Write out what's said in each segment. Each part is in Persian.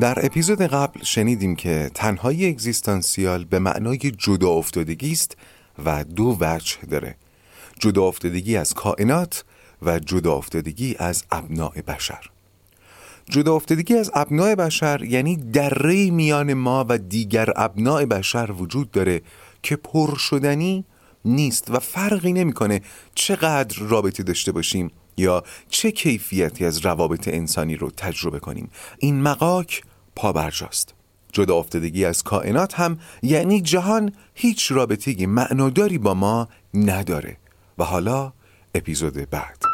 در اپیزود قبل شنیدیم که تنهایی اگزیستانسیال به معنای جدا افتادگی است و دو وجه داره. جدا افتادگی از کائنات و جدا افتادگی از ابناع بشر. جدا افتادگی از ابناع بشر یعنی دره میان ما و دیگر ابناع بشر وجود داره که پر شدنی نیست و فرقی نمی‌کنه چقدر رابطه داشته باشیم. یا چه کیفیتی از روابط انسانی رو تجربه کنیم؟ این مقاک پابرجاست جدا افتادگی از کائنات هم یعنی جهان هیچ رابطه معناداری با ما نداره. و حالا اپیزود بعد.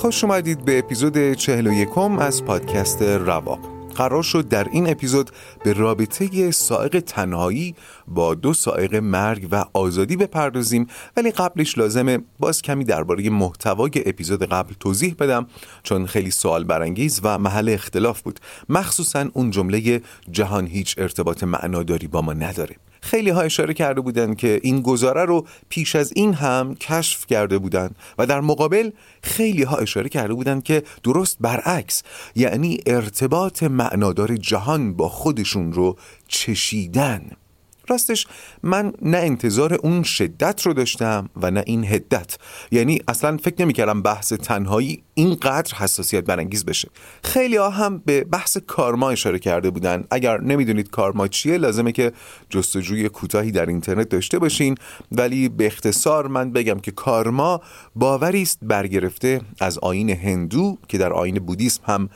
خوش اومدید به اپیزود 41 از پادکست رواق قرار شد در این اپیزود به رابطه سائق تنهایی با دو سائق مرگ و آزادی بپردازیم ولی قبلش لازمه باز کمی درباره محتوای اپیزود قبل توضیح بدم چون خیلی سوال برانگیز و محل اختلاف بود. مخصوصا اون جمله جهان هیچ ارتباط معناداری با ما نداره. خیلی ها اشاره کرده بودند که این گزاره رو پیش از این هم کشف کرده بودند و در مقابل خیلی ها اشاره کرده بودند که درست برعکس یعنی ارتباط معنادار جهان با خودشون رو چشیدن. راستش من نه انتظار اون شدت رو داشتم و نه این هدت یعنی اصلا فکر نمی‌کردم بحث تنهایی اینقدر حساسیت برانگیز بشه. خیلی ها هم به بحث کارما اشاره کرده بودن. اگر نمی‌دونید کارما چیه لازمه که جستجوی کوتاهی در اینترنت داشته باشین. ولی به اختصار من بگم که کارما باوری است برگرفته از آین هندو که در آین بودیسم هم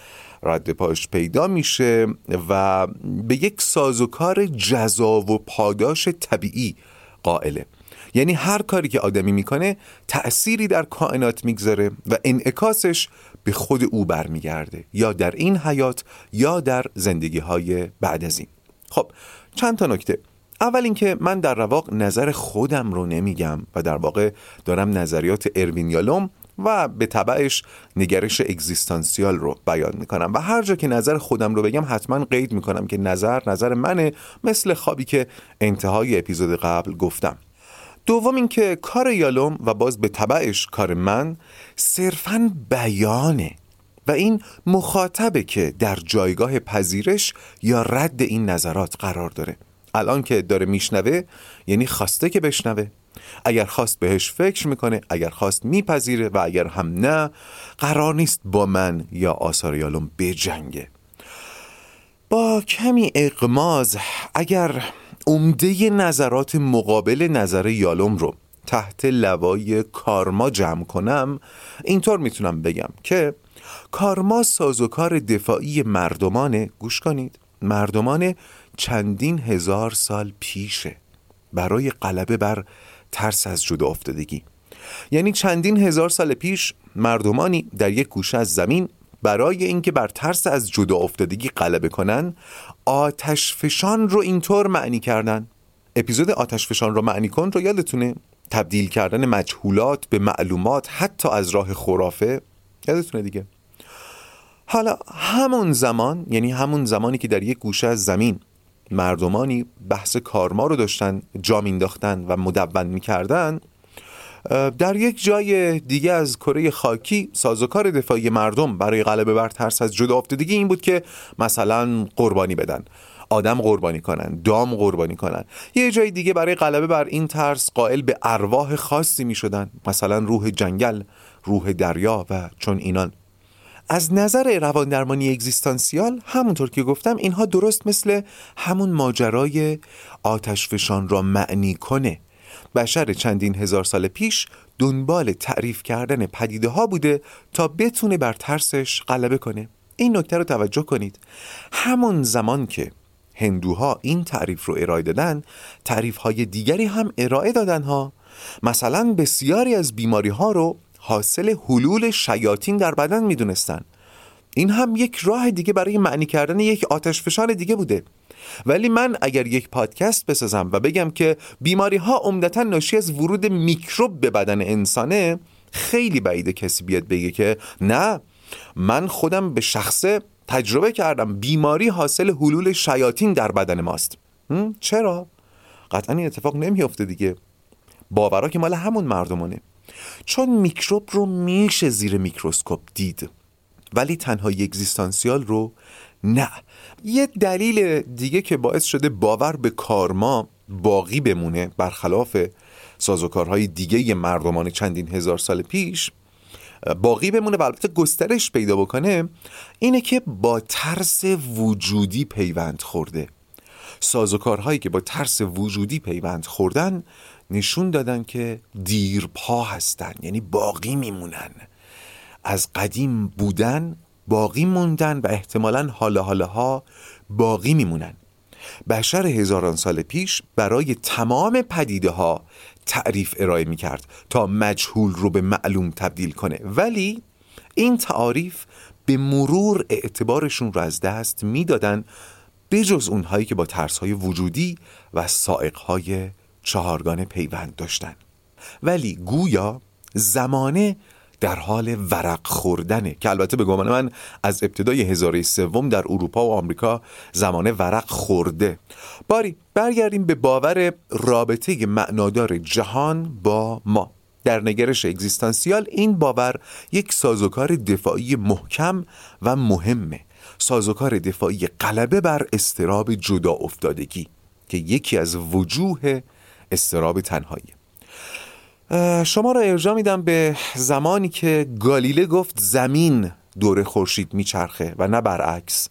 رد پاش پیدا میشه و به یک سازوکار جزا و پاداش طبیعی قائله. یعنی هر کاری که آدمی می‌کنه تأثیری در کائنات می‌گذاره و انعکاسش به خود او برمیگرده یا در این حیات یا در زندگی های بعد از این. خب چند تا نکته. اول اینکه من در رواق نظر خودم رو نمیگم و در واقع دارم نظریات اروین یالوم و به طبعش نگرش اگزیستانسیال رو بیان می‌کنم. و هر جا که نظر خودم رو بگم حتما قید می‌کنم که نظر نظر منه مثل خوابی که انتهای اپیزود قبل گفتم. دوم اینکه کار یالوم و باز به طبعش کار من صرفا بیانه. و این مخاطبه که در جایگاه پذیرش یا رد این نظرات قرار داره. الان که داره میشنوه یعنی خواسته که بشنوه. اگر خواست بهش فکر می‌کنه اگر خواست میپذیره و اگر هم نه قرار نیست با من یا آثار یالوم بجنگه با کمی اقماز اگر عمده نظرات مقابل نظر یالوم رو تحت لوای کارما جمع کنم اینطور می‌تونم بگم که کارما سازوکار دفاعی مردمانه گوش کنید مردمان چندین هزار سال پیشه. برای غلبه بر ترس از جدا افتادگی. یعنی چندین هزار سال پیش مردمانی در یک گوشه از زمین برای اینکه بر ترس از جدا افتادگی غلبه کنن آتش فشان رو اینطور معنی کردن. اپیزود آتش فشان رو معنی کن رو یادتونه؟ تبدیل کردن مجهولات به معلومات حتی از راه خرافه. یادتونه دیگه؟ حالا همون زمان یعنی همون زمانی که در یک گوشه از زمین مردمانی بحث کارما رو داشتن جا مینداختن و مدون می‌کردن. در یک جای دیگه از کره خاکی سازوکار دفاعی مردم برای غلبه بر ترس از جدا افتادگی این بود که مثلا قربانی بدن. آدم قربانی کنن دام قربانی کنن. یه جای دیگه برای غلبه بر این ترس قائل به ارواح خاصی می شدن مثلا روح جنگل روح دریا و چون اینان. از نظر روان درمانی اگزیستانسیال همونطور که گفتم اینها درست مثل همون ماجرای آتش فشان را معنی کنه. بشر چندین هزار سال پیش دنبال تعریف کردن پدیده ها بوده تا بتونه بر ترسش غلبه کنه. این نکته رو توجه کنید. همون زمان که هندوها این تعریف رو ارائه دادن تعریف های دیگری هم ارائه دادن ها مثلا بسیاری از بیماری ها رو حاصل حلول شیاطین در بدن می‌دونستن. این هم یک راه دیگه برای معنی کردن یک آتش فشان دیگه بوده. ولی من اگر یک پادکست بسازم و بگم که بیماری ها عمدتا ناشی از ورود میکروب به بدن انسانه خیلی بعیده کسی بیاد بگه که نه من خودم به شخصه تجربه کردم بیماری حاصل حلول شیاطین در بدن ماست. چرا؟ قطعا این اتفاق نمیافته دیگه. باورا که مال همون مردمانه چون میکروب رو میشه زیر میکروسکوپ دید. ولی تنها اگزیستانسیال رو نه. یه دلیل دیگه که باعث شده باور به کارما باقی بمونه برخلاف سازوکارهای دیگه مردمان چندین هزار سال پیش باقی بمونه و البته گسترش پیدا بکنه اینه که با ترس وجودی پیوند خورده. سازوکارهایی که با ترس وجودی پیوند خوردن نشون دادن که دیرپا هستن یعنی باقی میمونن. از قدیم بودن باقی موندن و احتمالا حالا حالا ها باقی میمونن. بشر هزاران سال پیش برای تمام پدیده ها تعریف ارائه می کرد تا مجهول رو به معلوم تبدیل کنه. ولی این تعاریف به مرور اعتبارشون رو از دست می‌دادن بجز اونهایی که با ترس های وجودی و سائق های چهارگانه پیوند داشتن. ولی گویا زمانه در حال ورق خوردنه که البته به گمان من از ابتدای هزاره سوم در اروپا و آمریکا زمانه ورق خورده. باری برگردیم به باور رابطه معنادار جهان با ما. در نگرش اگزیستانسیال این باور یک سازوکار دفاعی محکم و مهمه. سازوکار دفاعی غلبه بر استراب جدا افتادگی که یکی از وجوه استراب تنهایی. شما را ارجا میدم به زمانی که گالیله گفت زمین دور خورشید میچرخه و نه برعکس.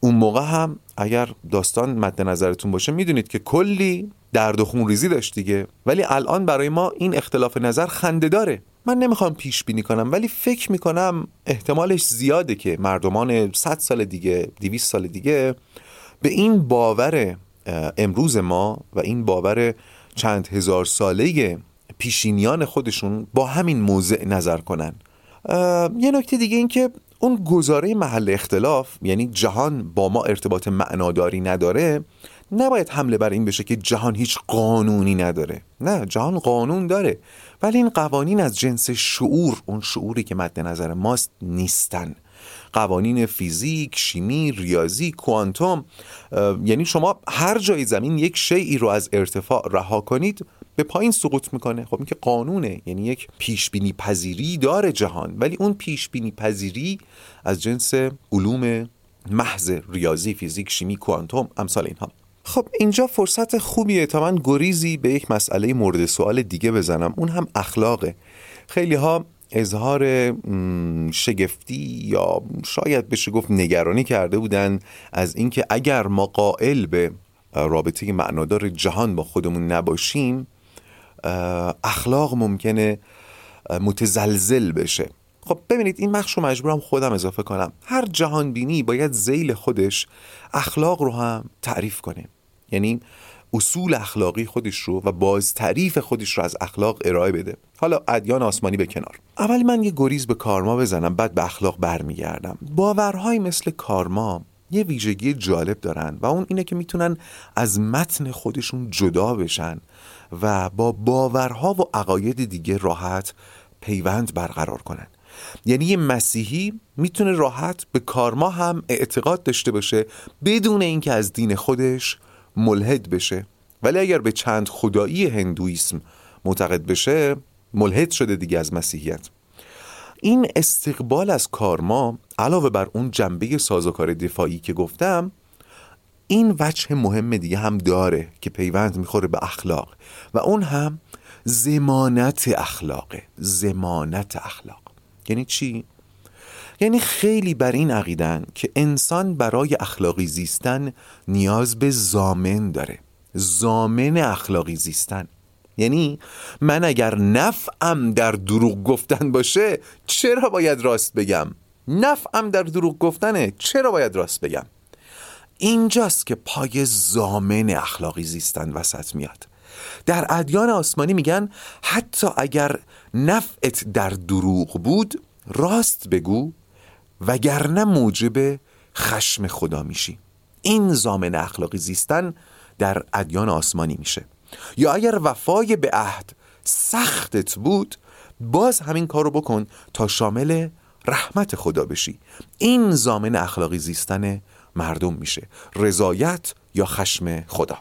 اون موقع هم اگر داستان مد نظرتون باشه می‌دونید که کلی درد و خون ریزی داشت دیگه. ولی الان برای ما این اختلاف نظر خنده داره. من نمی‌خوام پیش بینی کنم ولی فکر می‌کنم احتمالش زیاده که مردمان 100 سال دیگه 200 سال دیگه به این باور امروز ما و این باور چند هزار ساله پیشینیان خودشون با همین موضع نظر کنن. یه نکته دیگه این که اون گزاره محل اختلاف یعنی جهان با ما ارتباط معناداری نداره نباید حمله بر این بشه که جهان هیچ قانونی نداره. نه جهان قانون داره ولی این قوانین از جنس شعور اون شعوری که مد نظر ماست نیستن. قوانین فیزیک، شیمی، ریاضی، کوانتوم یعنی شما هر جای زمین یک شیعی رو از ارتفاع رها کنید به پایین سقوط می‌کنه. خب این که قانونه یعنی یک پیش بینی پذیری داره جهان ولی اون پیش بینی پذیری از جنس علوم محض ریاضی فیزیک شیمی کوانتوم امثال اینها. خب اینجا فرصت خوبیه تا من گریزی به یک مسئله مورد سوال دیگه بزنم. اون هم اخلاقه. خیلی ها اظهار شگفتی یا شاید بشه گفت نگرانی کرده بودن از اینکه اگر ما قائل به رابطه معنادار جهان با خودمون نباشیم اخلاق ممکنه متزلزل بشه. خب ببینید این بخش رو مجبورم خودم اضافه کنم. هر جهان بینی باید زیل خودش اخلاق رو هم تعریف کنه. یعنی اصول اخلاقی خودش رو و باز تعریف خودش رو از اخلاق ارائه بده. حالا ادیان آسمانی به کنار. اول من یه گریز به کارما بزنم بعد به اخلاق برمیگردم. باورهای مثل کارما یه ویژگی جالب دارن و اون اینه که می‌تونن از متن خودشون جدا بشن و با باورها و عقاید دیگه راحت پیوند برقرار کنن. یعنی یه مسیحی می‌تونه راحت به کارما هم اعتقاد داشته باشه بدون اینکه از دین خودش ملحد بشه. ولی اگر به چند خدایی هندویسم معتقد بشه ملحد شده دیگه از مسیحیت. این استقبال از کارما علاوه بر اون جنبه سازوکار دفاعی که گفتم این وجه مهم دیگه هم داره که پیوند می‌خوره به اخلاق. و اون هم زمانت اخلاقه. زمانت اخلاق. یعنی چی؟ یعنی خیلی بر این عقیدن که انسان برای اخلاقی زیستن نیاز به زامن داره. زامن اخلاقی زیستن. یعنی من اگر نفعم در دروغ گفتن باشه چرا باید راست بگم؟ نفعم در دروغ گفتنه چرا باید راست بگم؟ اینجاست که پای زامن اخلاقی زیستن وسط میاد. در ادیان آسمانی میگن حتی اگر نفعت در دروغ بود راست بگو وگرنه موجب خشم خدا میشی. این زامن اخلاقی زیستن در ادیان آسمانی میشه. یا اگر وفای به عهد سختت بود باز همین کار رو بکن تا شامل رحمت خدا بشی. این زامن اخلاقی زیستن مردم میشه. رضایت یا خشم خدا.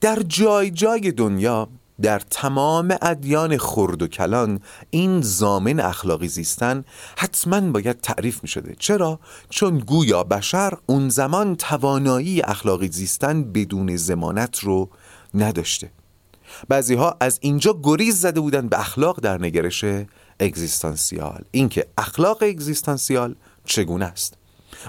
در جای جای دنیا در تمام ادیان خرد و کلان این زامن اخلاقی زیستن حتما باید تعریف می شده چرا؟ چون گویا بشر اون زمان توانایی اخلاقی زیستن بدون زمانت رو نداشته. بعضی ها از اینجا گریز زده بودن به اخلاق در نگرش اگزیستانسیال. اینکه اخلاق اگزیستانسیال چگونه است؟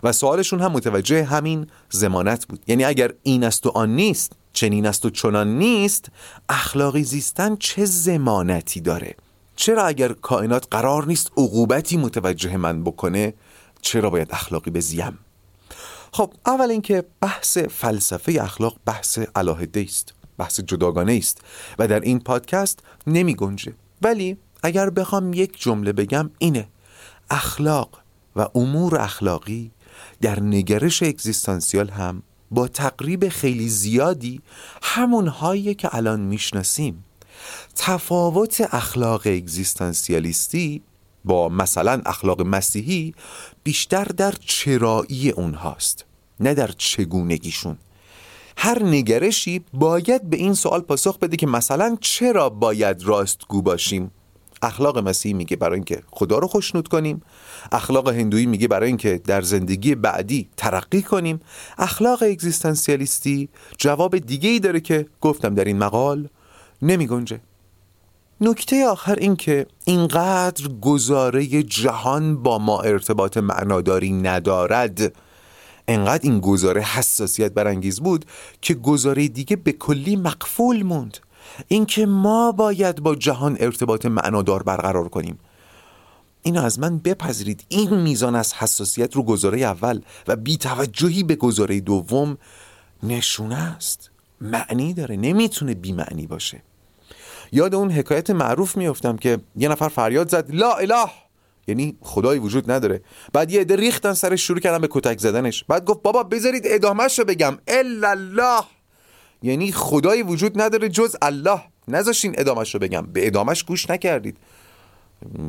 و سوالشون هم متوجه همین زمانت بود. یعنی اگر این است و آن نیست چنین است و چنان نیست اخلاقی زیستن چه زمانتی داره؟ چرا اگر کائنات قرار نیست عقوبتی متوجه من بکنه چرا باید اخلاقی بزیم خب اول اینکه بحث فلسفه اخلاق بحث علاهده است بحث جداگانه است و در این پادکست نمی گنجه. ولی اگر بخوام یک جمله بگم اینه اخلاق و امور اخلاقی در نگرش اگزیستانسیال هم با تقریب خیلی زیادی همون هایی که الان می‌شناسیم. تفاوت اخلاق اگزیستانسیالیستی با مثلا اخلاق مسیحی بیشتر در چرایی اونهاست نه در چگونگیشون. هر نگرشی باید به این سوال پاسخ بده که مثلا چرا باید راستگو باشیم؟ اخلاق مسیحی میگه برای اینکه خدا رو خوشنود کنیم. اخلاق هندویی میگه برای اینکه در زندگی بعدی ترقی کنیم. اخلاق اگزیستانسیالیستی جواب دیگه ای داره که گفتم در این مقال نمی گنجه. نکته آخر این که اینقدر گزاره جهان با ما ارتباط معناداری ندارد. انقدر این گزاره حساسیت برانگیز بود که گزاره دیگه به کلی مقفول موند. اینکه ما باید با جهان ارتباط معنادار برقرار کنیم. اینو از من بپذیرید. این میزان از حساسیت رو گزاره اول و بیتوجهی به گزاره دوم نشونه است. معنی داره. نمی‌تونه بی معنی باشه. یاد اون حکایت معروف میافتم که یه نفر فریاد زد لا اله! یعنی خدایی وجود نداره. بعد یه عده ریختن سرش شروع کردن به کتک زدنش. بعد گفت بابا بذارید ادامهش رو بگم. الا الله! یعنی خدایی وجود نداره جز الله. نذاشین ادامش رو بگم. به ادامش گوش نکردید.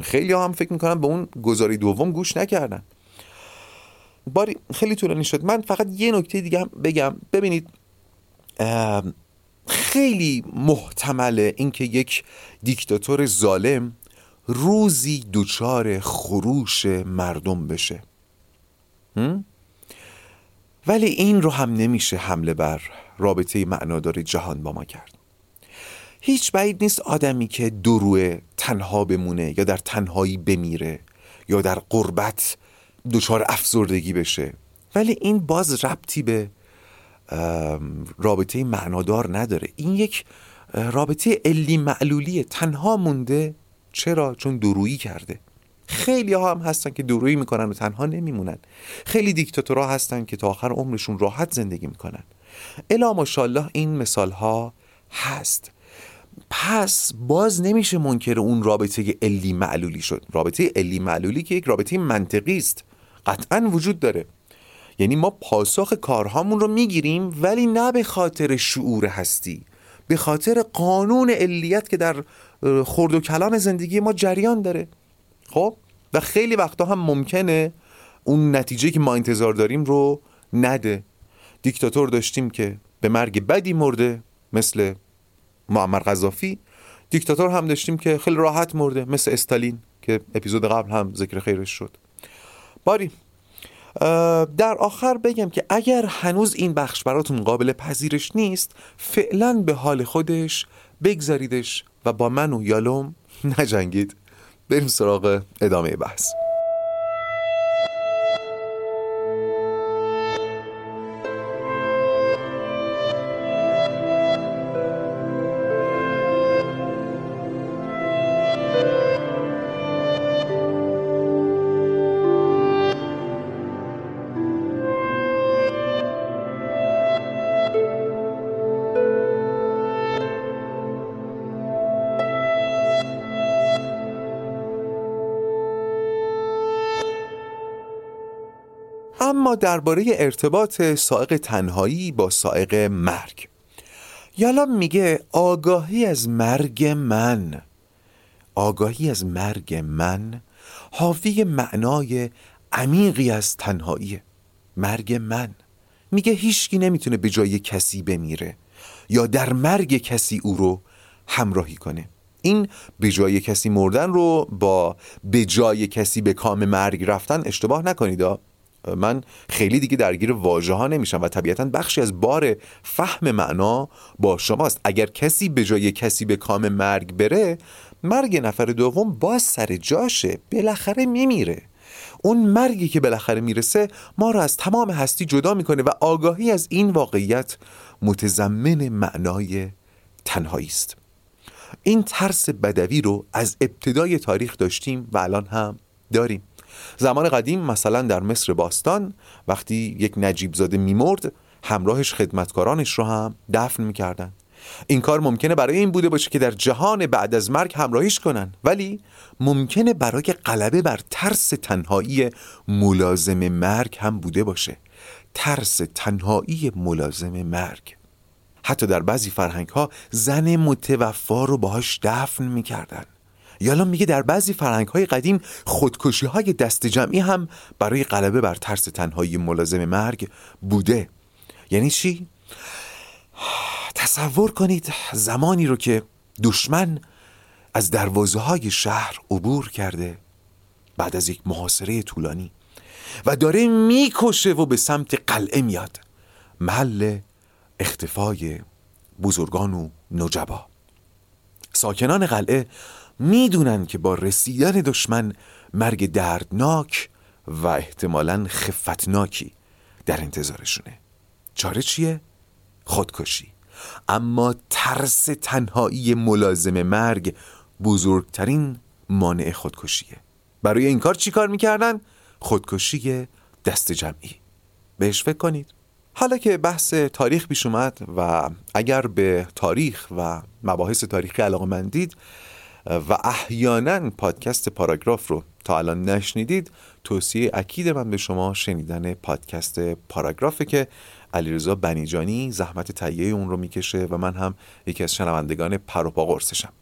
خیلی هم فکر می‌کنم به اون گزاری دوم گوش نکردن. باری خیلی طولانی شد. من فقط یه نکته دیگه هم بگم. ببینید خیلی محتمله اینکه یک دیکتاتور ظالم روزی دچار خروش مردم بشه. ولی این رو هم نمیشه حمله بر رابطه معنادار جهان با ما کرد. هیچ بعید نیست آدمی که دروه تنها بمونه یا در تنهایی بمیره یا در قربت دچار افزردگی بشه. ولی این باز ربطی به رابطه معنادار نداره. این یک رابطه علی معلولیه تنها مونده. چرا؟ چون درویی کرده. خیلی ها هم هستن که درویی می‌کنن و تنها نمیمونن. خیلی دیکتاتورها هستن که تا آخر عمرشون راحت زندگی می‌کنن. الا ماشاءالله این مثال ها هست. پس باز نمیشه منکر اون رابطه علی معلولی شد. رابطه علی معلولی که یک رابطه منطقی است. قطعا وجود داره. یعنی ما پاسخ کارهامون رو می‌گیریم ولی نه به خاطر شعور هستی. به خاطر قانون علیت که در خرد و کلام زندگی ما جریان داره. خب؟ و خیلی وقتا هم ممکنه اون نتیجه که ما انتظار داریم رو نده. دیکتاتور داشتیم که به مرگ بدی مرده مثل معمر قذافی دیکتاتور هم داشتیم که خیلی راحت مرده مثل استالین که اپیزود قبل هم ذکر خیرش شد. باری در آخر بگم که اگر هنوز این بخش براتون قابل پذیرش نیست فعلا به حال خودش بگذاریدش و با من و یالوم نجنگید. بریم سراغ ادامه بحث. درباره ارتباط سائق تنهایی با سائق مرگ. یالا میگه آگاهی از مرگ من. آگاهی از مرگ من حاوی معنای عمیقی از تنهایی. مرگ من. میگه هیچکی نمی‌تونه به جای کسی بمیره یا در مرگ کسی او رو همراهی کنه. این به جای کسی مردن رو با به جای کسی به کام مرگ رفتن اشتباه نکنید من خیلی دیگه درگیر واژه ها نمیشم و طبیعتا بخشی از بار فهم معنا با شماست. اگر کسی به جای کسی به کام مرگ بره مرگ نفر دوم باز سر جاشه بالاخره میمیره. اون مرگی که بالاخره می‌رسه ما رو از تمام هستی جدا می‌کنه و آگاهی از این واقعیت متضمن معنای تنهایی است. این ترس بدوی رو از ابتدای تاریخ داشتیم و الان هم داریم. زمان قدیم مثلا در مصر باستان وقتی یک نجیب زاده میمرد همراهش خدمتکارانش رو هم دفن می‌کردن. این کار ممکنه برای این بوده باشه که در جهان بعد از مرگ همراهیش کنن. ولی ممکنه برای غلبه بر ترس تنهایی ملازم مرگ هم بوده باشه. ترس تنهایی ملازم مرگ. حتی در بعضی فرهنگ ها زن متوفا رو باهاش دفن می‌کردن. یالا میگه در بعضی فرهنگ های قدیم خودکشی های دست جمعی هم برای غلبه بر ترس تنهایی ملازم مرگ بوده. یعنی چی؟ تصور کنید زمانی رو که دشمن از دروازه های شهر عبور کرده بعد از یک محاصره طولانی و داره می‌کشه و به سمت قلعه میاد. محل اختفای بزرگان و نجبا. ساکنان قلعه می‌دونن که با رسیدن دشمن مرگ دردناک و احتمالا خفتناکی در انتظارشونه. چاره چیه؟ خودکشی. اما ترس تنهایی ملازم مرگ بزرگترین مانع خودکشیه. برای این کار چی کار می‌کردن؟ خودکشی دست جمعی. بهش فکر کنید. حالا که بحث تاریخ پیش اومد و اگر به تاریخ و مباحث تاریخی علاقه من دید و احیانا پادکست پاراگراف رو. تا الان نشنیدید توصیه اکید من به شما شنیدن پادکست پاراگرافه که علیرضا بنیجانی زحمت تهیه اون رو می‌کشه و من هم یکی از شنوندگان پروپا قرصشم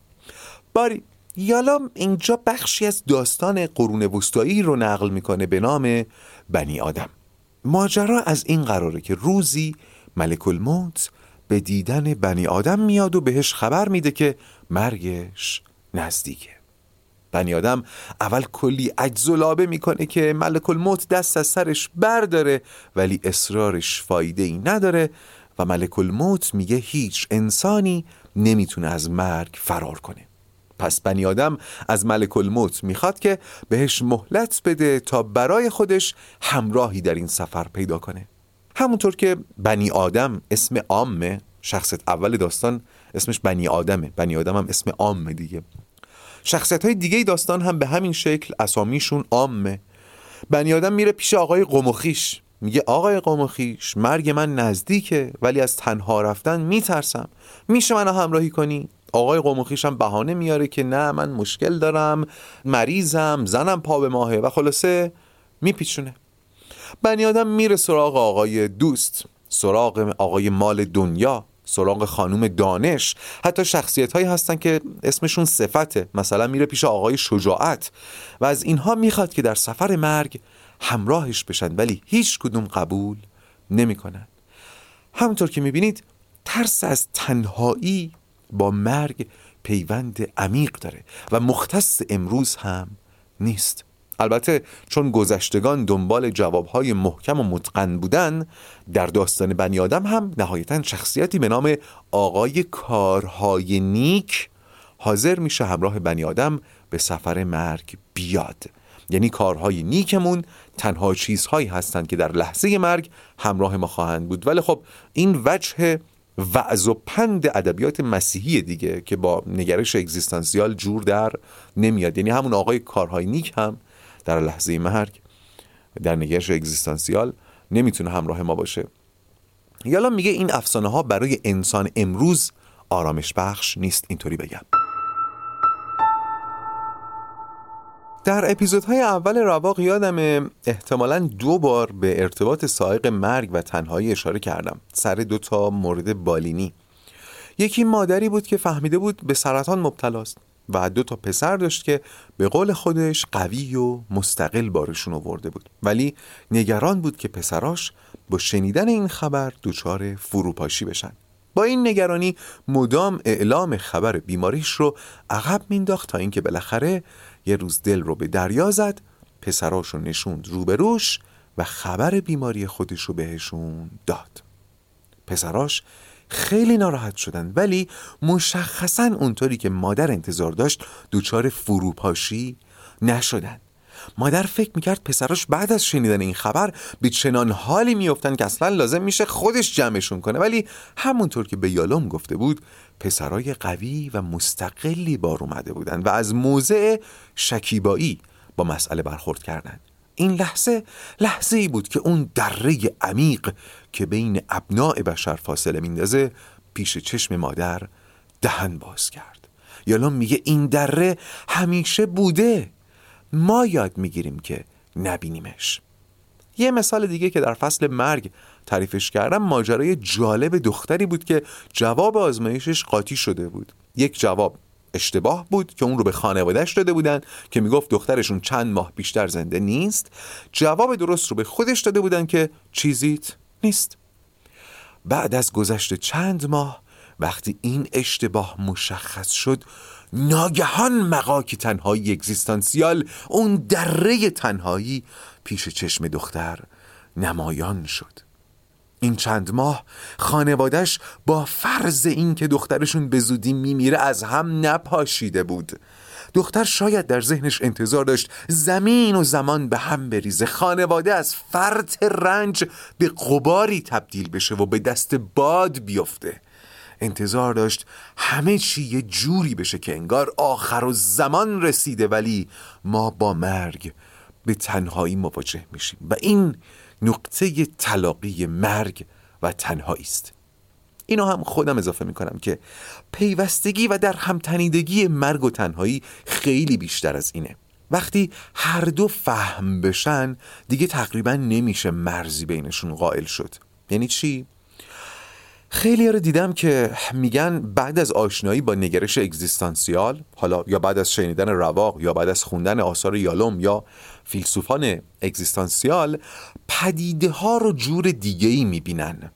باری یالا اینجا بخشی از داستان قرون وسطایی رو نقل می‌کنه به نام بنی آدم. ماجرا از این قراره که روزی ملک الموت به دیدن بنی آدم میاد و بهش خبر میده که مرگش نزدیکه. بنی آدم اول کلی عجز و لابه می‌کنه که ملک الموت دست از سرش برداره ولی اصرارش فایده ای نداره و ملک الموت میگه هیچ انسانی نمی‌تونه از مرگ فرار کنه. پس بنی آدم از ملک الموت می‌خواد که بهش مهلت بده تا برای خودش همراهی در این سفر پیدا کنه. همونطور که بنی آدم اسم عامه شخصیت اول داستان اسمش بنی آدمه. بنی آدم هم اسم عامه دیگه. شخصیت های دیگه داستان هم به همین شکل اسامیشون عامه. بنی آدم میره پیش آقای قمخیش میگه آقای قمخیش مرگ من نزدیکه ولی از تنها رفتن میترسم. میشه منو همراهی کنی؟ آقای قمخیش هم بهانه میاره که نه من مشکل دارم مریضم زنم پا به ماهه و خلاصه میپیچونه. بنی آدم میره سراغ آقای دوست سراغ آقای مال دنیا. سراغ خانوم دانش. حتی شخصیت هایی هستن که اسمشون صفته. مثلا میره پیش آقای شجاعت و از اینها می‌خواد که در سفر مرگ همراهش بشن. ولی هیچ کدوم قبول نمی‌کنن. همونطور که می‌بینید ترس از تنهایی با مرگ پیوند عمیق داره و مختص امروز هم نیست. البته چون گذشتگان دنبال جوابهای محکم و متقن بودن در داستان بنی آدم هم نهایتا شخصیتی به نام آقای کارهای نیک حاضر میشه همراه بنی آدم به سفر مرگ بیاد. یعنی کارهای نیکمون تنها چیزهایی هستند که در لحظه مرگ همراه ما خواهند بود. ولی خب این وجه وعظ و پند ادبیات مسیحی دیگه که با نگرش اگزیستانسیال جور در نمیاد. یعنی همون آقای کارهای نیک هم در لحظه مرگ در نگرش اگزیستانسیال نمی‌تونه همراه ما باشه. یالا میگه این افسانه ها برای انسان امروز آرامش بخش نیست اینطوری بگم. در اپیزودهای اول رواق یادم احتمالا دو بار به ارتباط سایق مرگ و تنهایی اشاره کردم. سر دو تا مورد بالینی. یکی مادری بود که فهمیده بود به سرطان مبتلاست. و دو تا پسر داشت که به قول خودش قوی و مستقل بارشون آورده بود. ولی نگران بود که پسراش با شنیدن این خبر دچار فروپاشی بشن. با این نگرانی مدام اعلام خبر بیماریش رو عقب مینداخت تا اینکه بالاخره یه روز دل رو به دریا زد پسراش رو نشوند روبروش و خبر بیماری خودش رو بهشون داد. پسراش خیلی ناراحت شدن. ولی مشخصا اونطوری که مادر انتظار داشت دچار فروپاشی نشدن. مادر فکر می‌کرد پسراش بعد از شنیدن این خبر به چنان حالی میفتن که اصلا لازم میشه خودش جمعشون کنه. ولی همونطور که به یالوم گفته بود پسرای قوی و مستقلی بار اومده بودن و از موضع شکیبایی با مسئله برخورد کردند. این لحظه لحظه ای بود که اون دره عمیق که بین ابناع بشر فاصله میندازه پیش چشم مادر دهن باز کرد. یالوم میگه این دره همیشه بوده. ما یاد می‌گیریم که نبینیمش. یه مثال دیگه که در فصل مرگ تعریفش کردم ماجرای جالب دختری بود که جواب آزمایشش قاطی شده بود. یک جواب. اشتباه بود که اون رو به خانوادهش داده بودن که می‌گفت دخترشون چند ماه بیشتر زنده نیست. جواب درست رو به خودش داده بودن که چیزیت نیست. بعد از گذشت چند ماه وقتی این اشتباه مشخص شد ناگهان مقاک تنهایی اگزیستانسیال اون دره تنهایی پیش چشم دختر نمایان شد. این چند ماه خانوادش با فرض اینکه دخترشون به زودی میمیره از هم نپاشیده بود. دختر شاید در ذهنش انتظار داشت زمین و زمان به هم بریزه. خانواده از فرط رنج به قباری تبدیل بشه و به دست باد بیفته. انتظار داشت همه چی یه جوری بشه که انگار آخر و زمان رسیده ولی ما با مرگ به تنهایی مواجه میشیم. و این نقطه تلاقی مرگ و تنهایی است. اینو هم خودم اضافه می‌کنم که پیوستگی و در همتنیدگی مرگ و تنهایی خیلی بیشتر از اینه. وقتی هر دو فهم بشن دیگه تقریبا نمیشه مرزی بینشون قائل شد. یعنی چی؟ خیلی رو دیدم که میگن بعد از آشنایی با نگرش اگزیستانسیال حالا یا بعد از شنیدن رواق یا بعد از خوندن آثار یالوم یا فیلسوفان اگزیستانسیال پدیده ها رو جور دیگه ای می‌بینن.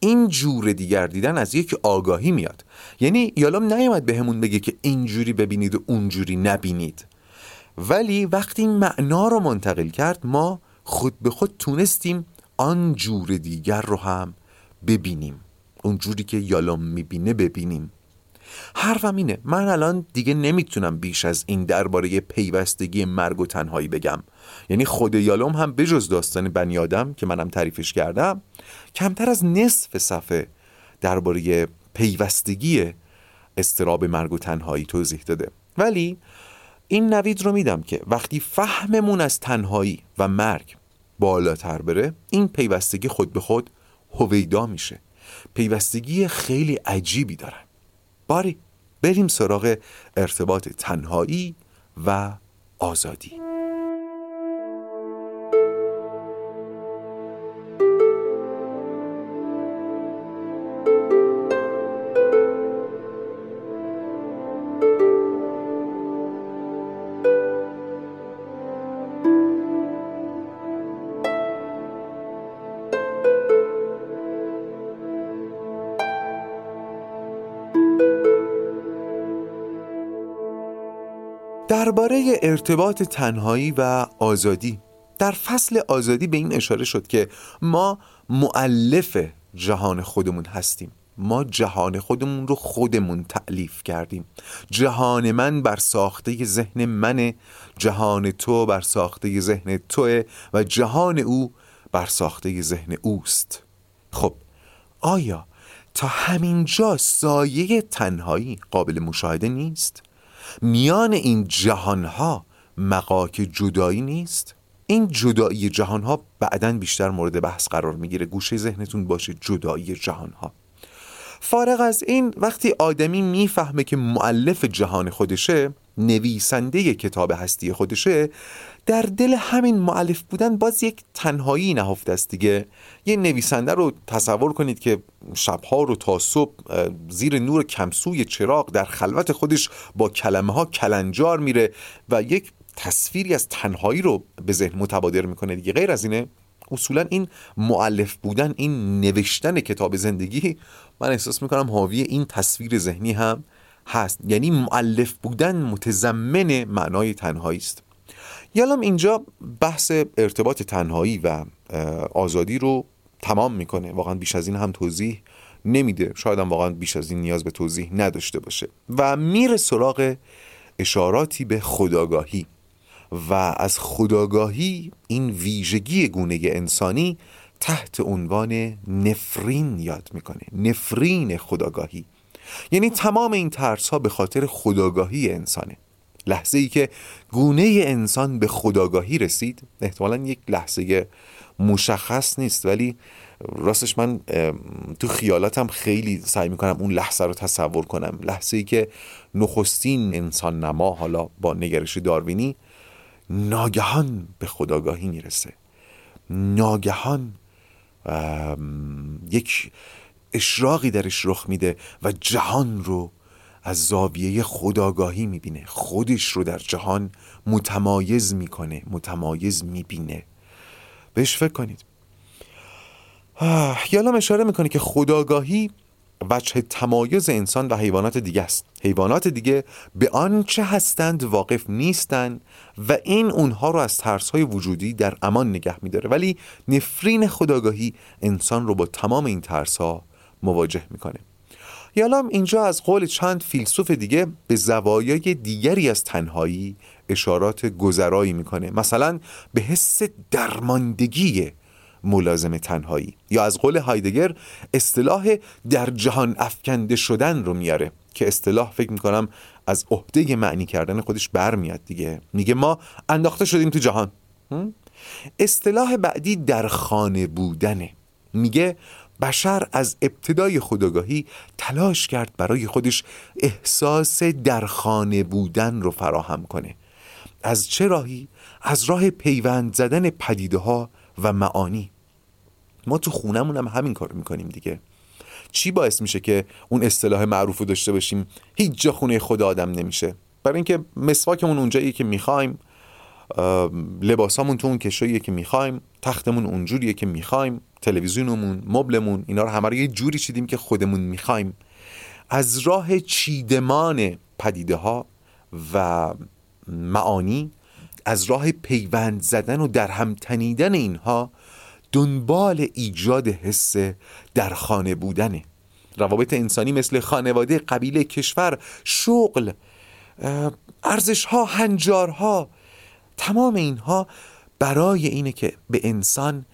این جور دیگر دیدن از یک آگاهی میاد. یعنی یالوم نیامد به همون بگه که اینجوری ببینید و اونجوری نبینید. ولی وقتی این معنا رو منتقل کرد ما خود به خود تونستیم آن جور دیگر رو هم ببینیم. اون جوری که یالوم می‌بینه ببینیم. حرفم اینه من الان دیگه نمی‌تونم بیش از این درباره پیوستگی مرگ و تنهایی بگم. یعنی خود یالوم هم بجز داستان بنی آدم که منم تعریفش کردم کمتر از نصف صفحه درباره پیوستگی استراب مرگ و تنهایی توضیح داده. ولی این نوید رو میدم که وقتی فهممون از تنهایی و مرگ بالاتر بره این پیوستگی خود به خود هویدا میشه. پیوستگی خیلی عجیبی دارن. باری بریم سراغ ارتباط تنهایی و آزادی. درباره ارتباط تنهایی و آزادی. در فصل آزادی به این اشاره شد که ما معلف جهان خودمون هستیم. ما جهان خودمون رو خودمون تعلیف کردیم. جهان من بر ساخته ذهن منه جهان تو بر ساخته ذهن توه و جهان او بر ساخته ذهن اوست. خب آیا تا همین جا سایه تنهایی قابل مشاهده نیست؟ میان این جهانها مقاک جدایی نیست؟ این جدایی جهانها بعدا بیشتر مورد بحث قرار می‌گیره. گوشه ذهنتون باشه جدایی جهانها. فارغ از این وقتی آدمی می‌فهمه که معلف جهان خودشه نویسنده کتاب هستی خودشه در دل همین معلف بودن باز یک تنهایی نهفته است دیگه. یه نویسنده رو تصور کنید که شبها رو تا صبح زیر نور کمسوی چراغ در خلوت خودش با کلمه ها کلنجار میره و یک تصویری از تنهایی رو به ذهن متبادر می‌کنه دیگه. غیر از اینه اصولا این معلف بودن این نوشتن کتاب زندگی من احساس می‌کنم حاوی این تصویر ذهنی هم هست. یعنی معلف بودن متضمن معنای تنهایی است. یالام اینجا بحث ارتباط تنهایی و آزادی رو تمام می‌کنه. واقعا بیش از این هم توضیح نمیده. شاید هم واقعا بیش از این نیاز به توضیح نداشته باشه. و میره سراغ اشاراتی به خداگاهی. و از خداگاهی این ویژگی گونه انسانی تحت عنوان نفرین یاد می‌کنه. نفرین خداگاهی. یعنی تمام این ترس ها به خاطر خداگاهی انسانه. لحظه ای که گونه انسان به خداگاهی رسید احتمالا یک لحظه مشخص نیست ولی راستش من تو خیالاتم خیلی سعی می‌کنم اون لحظه رو تصور کنم. لحظه ای که نخستین انسان نما حالا با نگرش داروینی ناگهان به خداگاهی می‌رسه. ناگهان یک اشراقی درش رخ میده و جهان رو از زاویه خداگاهی می‌بینه. خودش رو در جهان متمایز می‌کنه متمایز می‌بینه. بهش فکر کنید. یالا اشاره می‌کنه که خداگاهی وجه تمایز انسان و حیوانات دیگه است. حیوانات دیگه به آنچه هستند واقف نیستند و این اونها رو از ترسهای وجودی در امان نگه میداره. ولی نفرین خداگاهی انسان رو با تمام این ترسها مواجه می‌کنه یالام اینجا از قول چند فیلسوف دیگه به زوایای دیگری از تنهایی اشارات گذرایی می‌کنه. مثلا به حس درماندگی ملازم تنهایی یا از قول هایدگر اصطلاح در جهان افکنده شدن رو میاره که اصطلاح فکر می‌کنم از عهده معنی کردن خودش برمیاد دیگه. میگه ما انداخته شدیم تو جهان. اصطلاح بعدی در خانه بودنه. میگه بشر از ابتدای خداگاهی تلاش کرد برای خودش احساس در خانه بودن رو فراهم کنه. از چه راهی؟ از راه پیوند زدن پدیده ها و معانی. ما تو خونمون هم همین کار می‌کنیم دیگه. چی باعث میشه که اون اصطلاح معروف رو داشته باشیم؟ هیچ جا خونه خدا آدم نمیشه. برای اینکه مسواکمون اونجاییه که می‌خوایم لباسامون تو اون کشوییه که می‌خوایم تختمون اونجوریه که می‌خوایم. تلویزیونمون مبلمون اینا رو همه رو یه جوری چیدیم که خودمون می‌خوایم. از راه چیدمان پدیده ها و معانی از راه پیوند زدن و در هم تنیدن اینها دنبال ایجاد حس در خانه بودنه روابط انسانی مثل خانواده قبیله کشور شغل ارزش ها هنجارها تمام اینها برای اینه که به انسان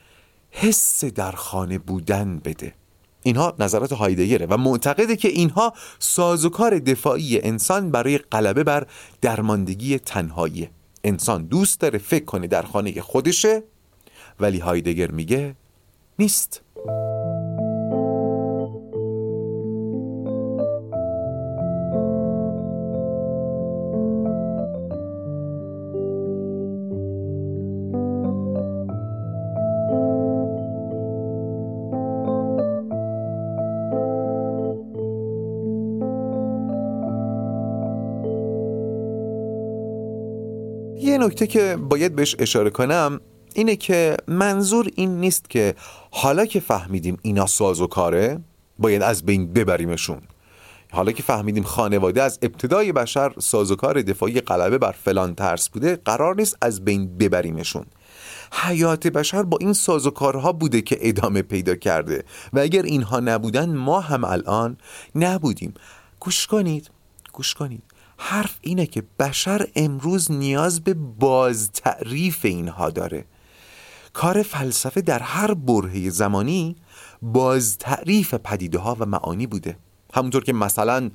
حس در خانه بودن بده. اینها نظرات هایدگره و معتقده که اینها سازوکار دفاعی انسان برای غلبه بر درماندگی تنهایی انسان دوست داره فکر کنه در خانه خودشه ولی هایدگر میگه نیست. نکته که باید بهش اشاره کنم اینه که منظور این نیست که حالا که فهمیدیم اینا ساز و کاره باید از بین ببریمشون. حالا که فهمیدیم خانواده از ابتدای بشر سازوکار دفاعی غلبه بر فلان ترس بوده قرار نیست از بین ببریمشون. حیات بشر با این سازوکارها بوده که ادامه پیدا کرده. و اگر اینها نبودن ما هم الان نبودیم. گوش کنید. گوش کنید. حرف اینه که بشر امروز نیاز به باز تعریف اینها داره. کار فلسفه در هر برهه زمانی باز تعریف پدیده ها و معانی بوده. همونطور که مثلا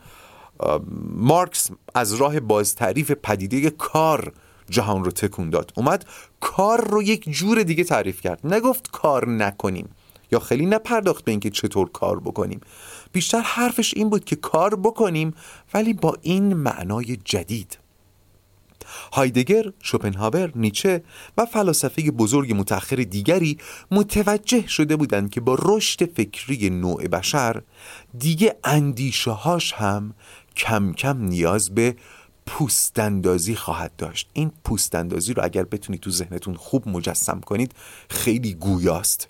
مارکس از راه باز تعریف پدیده کار جهان رو تکون داد. اومد کار رو یک جور دیگه تعریف کرد. نگفت کار نکنیم. یا خیلی نپرداخت به اینکه چطور کار بکنیم. بیشتر حرفش این بود که کار بکنیم ولی با این معنای جدید. هایدگر، شوپنهاور، نیچه و فلاسفه بزرگ متأخر دیگری متوجه شده بودند که با رشد فکری نوع بشر دیگه اندیشه هاش هم کم کم نیاز به پوستندازی خواهد داشت. این پوستندازی رو اگر بتونید تو ذهنتون خوب مجسم کنید خیلی گویاست.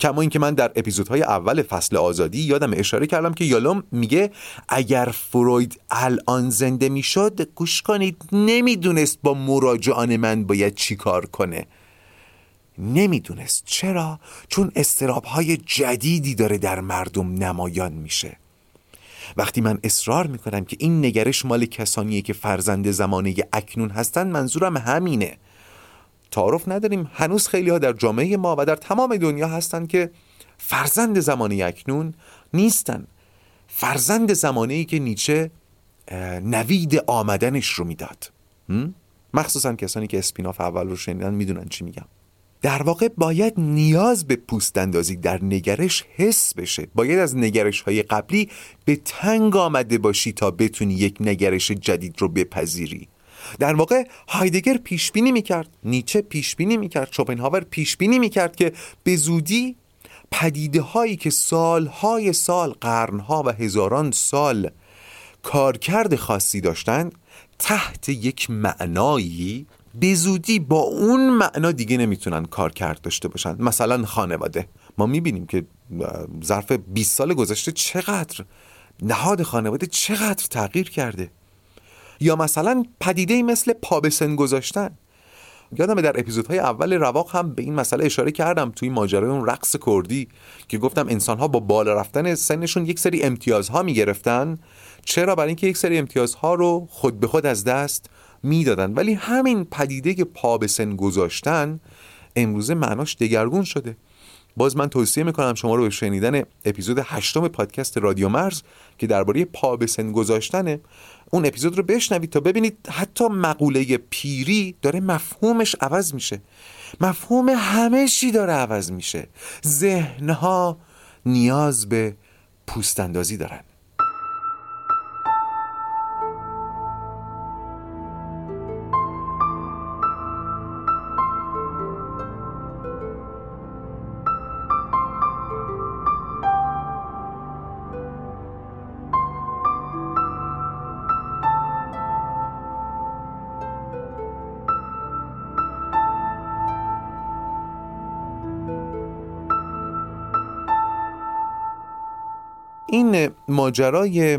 کما اینکه من در اپیزودهای اول فصل آزادی یادم اشاره کردم که یالوم میگه اگر فروید الان زنده می‌شد گوش کنید نمی‌دونست با مراجعان من باید چی کار کنه. نمی‌دونست. چرا؟ چون استراب های جدیدی داره در مردم نمایان میشه. وقتی من اصرار می‌کنم که این نگرش مال کسانیه که فرزند زمانه اکنون هستن منظورم همینه. تعارف نداریم. هنوز خیلی ها در جامعه ما و در تمام دنیا هستن که فرزند زمانه اکنون نیستن. فرزند زمانه ای که نیچه نوید آمدنش رو می‌داد. مخصوصا کسانی که اسپیناف اول رو شنیدن می‌دونن چی میگم. در واقع باید نیاز به پوست اندازی در نگرش حس بشه. باید از نگرش های قبلی به تنگ آمده باشی تا بتونی یک نگرش جدید رو بپذیری. در واقع هایدگر پیش بینی می‌کرد نیچه پیش بینی می‌کرد شوپنهاور پیش بینی می‌کرد که به زودی پدیده هایی که سالهای سال قرنها و هزاران سال کارکرد خاصی داشتند تحت یک معنایی به زودی با اون معنا دیگه نمی‌تونن کار کرد داشته باشن. مثلا خانواده. ما می‌بینیم که ظرف 20 سال گذشته چقدر نهاد خانواده چقدر تغییر کرده. یا مثلا پدیده مثل پا به سن گذاشتن. یادم در اپیزودهای اول رواق هم به این مسئله اشاره کردم توی ماجرای اون رقص کردی که گفتم انسان ها با بالا رفتن سنشون یک سری امتیازها می‌گرفتن. چرا؟ برای اینکه یک سری امتیازها رو خود به خود از دست می‌دادن. ولی همین پدیده که پا به سن گذاشتن امروزه معناش دگرگون شده. باز من توصیه می‌کنم شما رو به شنیدن اپیزود هشتم پادکست رادیو مرز که درباره پا به سن گذاشتنه اون اپیزود رو بشنوید تا ببینید حتی مقوله پیری داره مفهومش عوض میشه. مفهوم همه چی داره عوض میشه. ذهنها نیاز به پوستندازی دارن. این ماجرای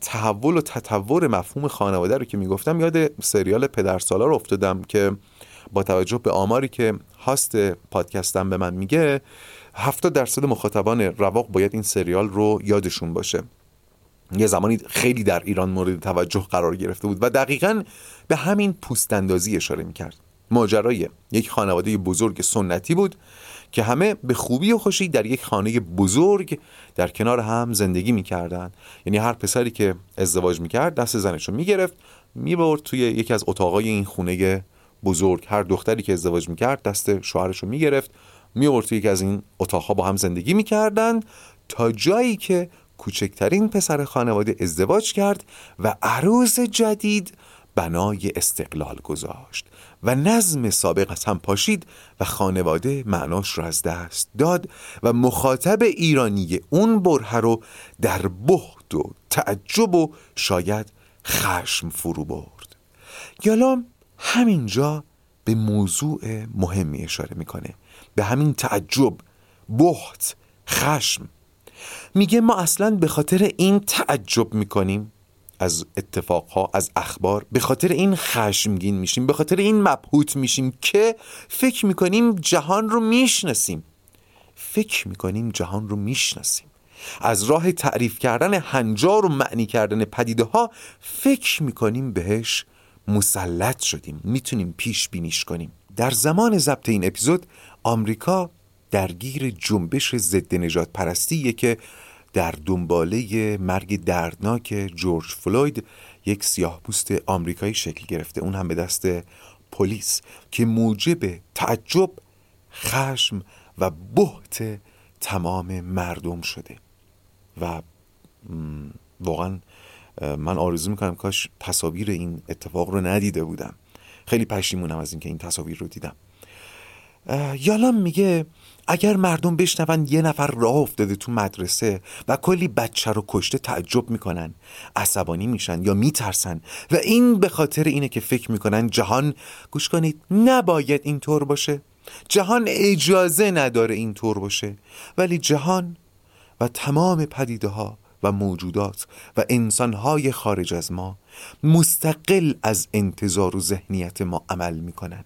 تحول و تطور مفهوم خانواده رو که می‌گفتم یاد سریال پدرسالار افتادم که با توجه به آماری که هاست پادکستم به من میگه 70 درصد مخاطبان رواق باید این سریال رو یادشون باشه. یه زمانی خیلی در ایران مورد توجه قرار گرفته بود و دقیقا به همین پوستندازی اشاره می‌کرد. ماجرای یک خانواده بزرگ سنتی بود که همه به خوبی و خوشی در یک خانه بزرگ در کنار هم زندگی می‌کردن. یعنی هر پسری که ازدواج می‌کرد دست زنش رو می‌گرفت می‌برد توی یکی از اتاقای این خونه بزرگ. هر دختری که ازدواج می‌کرد دست شوهرش رو می‌گرفت می‌برد توی یکی از این اتاقها با هم زندگی می‌کردن تا جایی که کوچکترین پسر خانواده ازدواج کرد و عروس جدید بنای استقلال گذاشت. و نظم سابق از هم پاشید و خانواده معناش را از دست داد و مخاطب ایرانی اون بره رو در بهت و تعجب و شاید خشم فرو برد. یالام همینجا به موضوع مهمی اشاره می‌کنه. به همین تعجب بهت خشم. میگه ما اصلا به خاطر این تعجب می‌کنیم. از اتفاقها از اخبار به خاطر این خشمگین میشیم به خاطر این مبهوت میشیم که فکر می‌کنیم جهان رو می‌شناسیم. فکر می‌کنیم جهان رو می‌شناسیم. از راه تعریف کردن هنجار و معنی کردن پدیده ها فکر می‌کنیم بهش مسلط شدیم می‌تونیم پیش بینیش کنیم. در زمان ضبط این اپیزود آمریکا درگیر جنبش ضد نجات پرستیه که در دنباله مرگ دردناک جورج فلوید یک سیاه پوست آمریکایی شکل گرفته. اون هم به دست پلیس که موجب تعجب خشم و بحت تمام مردم شده. و واقعا من آرزو می‌کنم کاش تصاویر این اتفاق رو ندیده بودم. خیلی پشیمونم از اینکه این تصاویر رو دیدم. یالام میگه اگر مردم بشنون یه نفر راه افتاده تو مدرسه و کلی بچه رو کشته تعجب می‌کنن عصبانی میشن یا میترسن و این به خاطر اینه که فکر می‌کنن جهان گوش کنید نباید اینطور باشه. جهان اجازه نداره اینطور باشه. ولی جهان و تمام پدیده ها و موجودات و انسانهای خارج از ما مستقل از انتظار و ذهنیت ما عمل می‌کنن.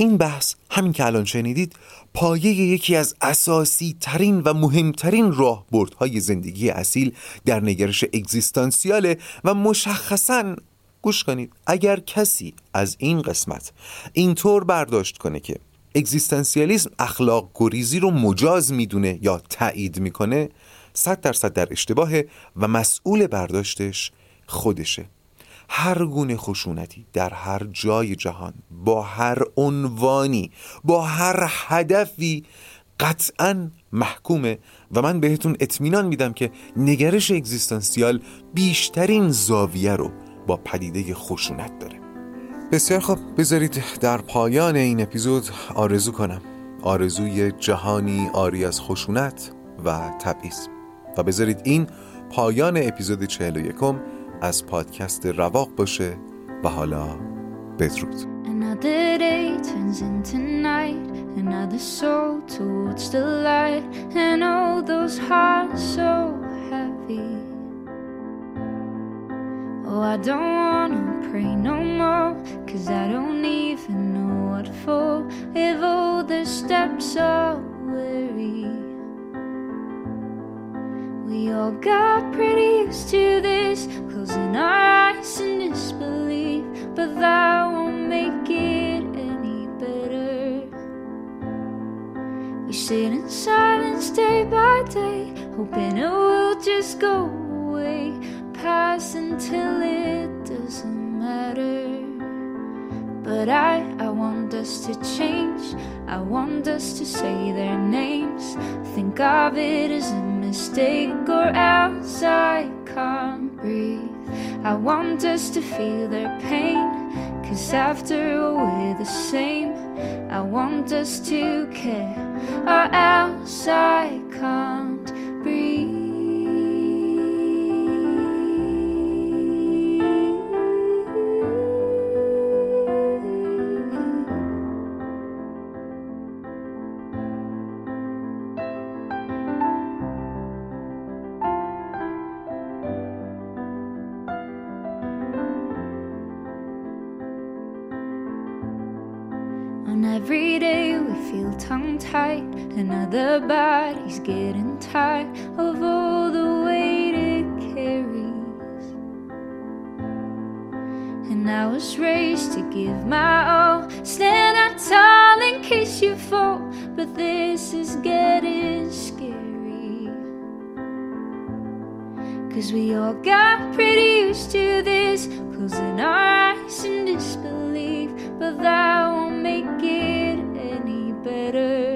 این بحث همین که الان شنیدید پایه یکی از اساسی ترین و مهمترین راهبردهای زندگی اصیل در نگرش اگزیستانسیاله و مشخصا گوش کنید اگر کسی از این قسمت اینطور برداشت کنه که اگزیستانسیالیسم اخلاق گریزی رو مجاز می‌دونه یا تایید می‌کنه صد درصد در اشتباهه و مسئول برداشتش خودشه. هر گونه خشونتی در هر جای جهان با هر عنوانی با هر هدفی قطعا محکومه. و من بهتون اطمینان میدم که نگرش اگزیستانسیال بیشترین زاویه رو با پدیده خشونت داره. بسیار خوب بذارید در پایان این اپیزود آرزو کنم. آرزوی جهانی آری از خشونت و تبعیض. و بذارید این پایان اپیزود 41 از پادکست رواق باشه و حالا بدرود Oh, I don't wanna pray no more Cause I don't even know what for If all the steps are weary We all got pretty used to this, closing our eyes in disbelief, but that won't make it any better. We sit in silence day by day, hoping it will just go away, pass until it doesn't matter. But I, I us to change. I want us to say their names. Think of it as a mistake, or else I can't breathe. I want us to feel their pain. Cause after all, we're the same. I want us to care, or else I can't Another body's getting tired of all the weight it carries. And I was raised to give my all, stand up tall in case you fall. But this is getting scary. Cause we all got pretty used to this, closing our eyes in disbelief. But that won't make it any better.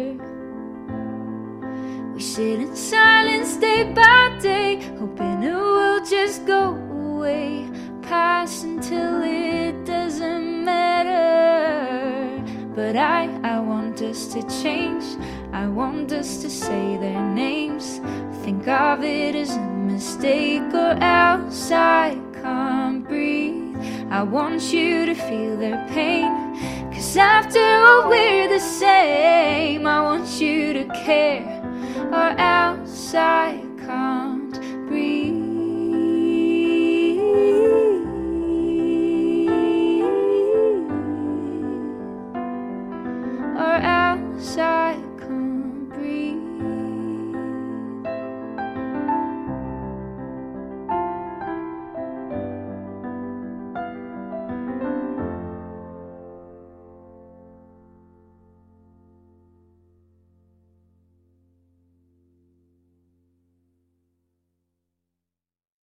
Sit in silence day by day, hoping it will just go away, pass until it doesn't matter. But I, I want us to change. I want us to say their names. Think of it as a mistake, or else I can't breathe. I want you to feel their pain. Cause after all, we're the same. I want you to care, or else I.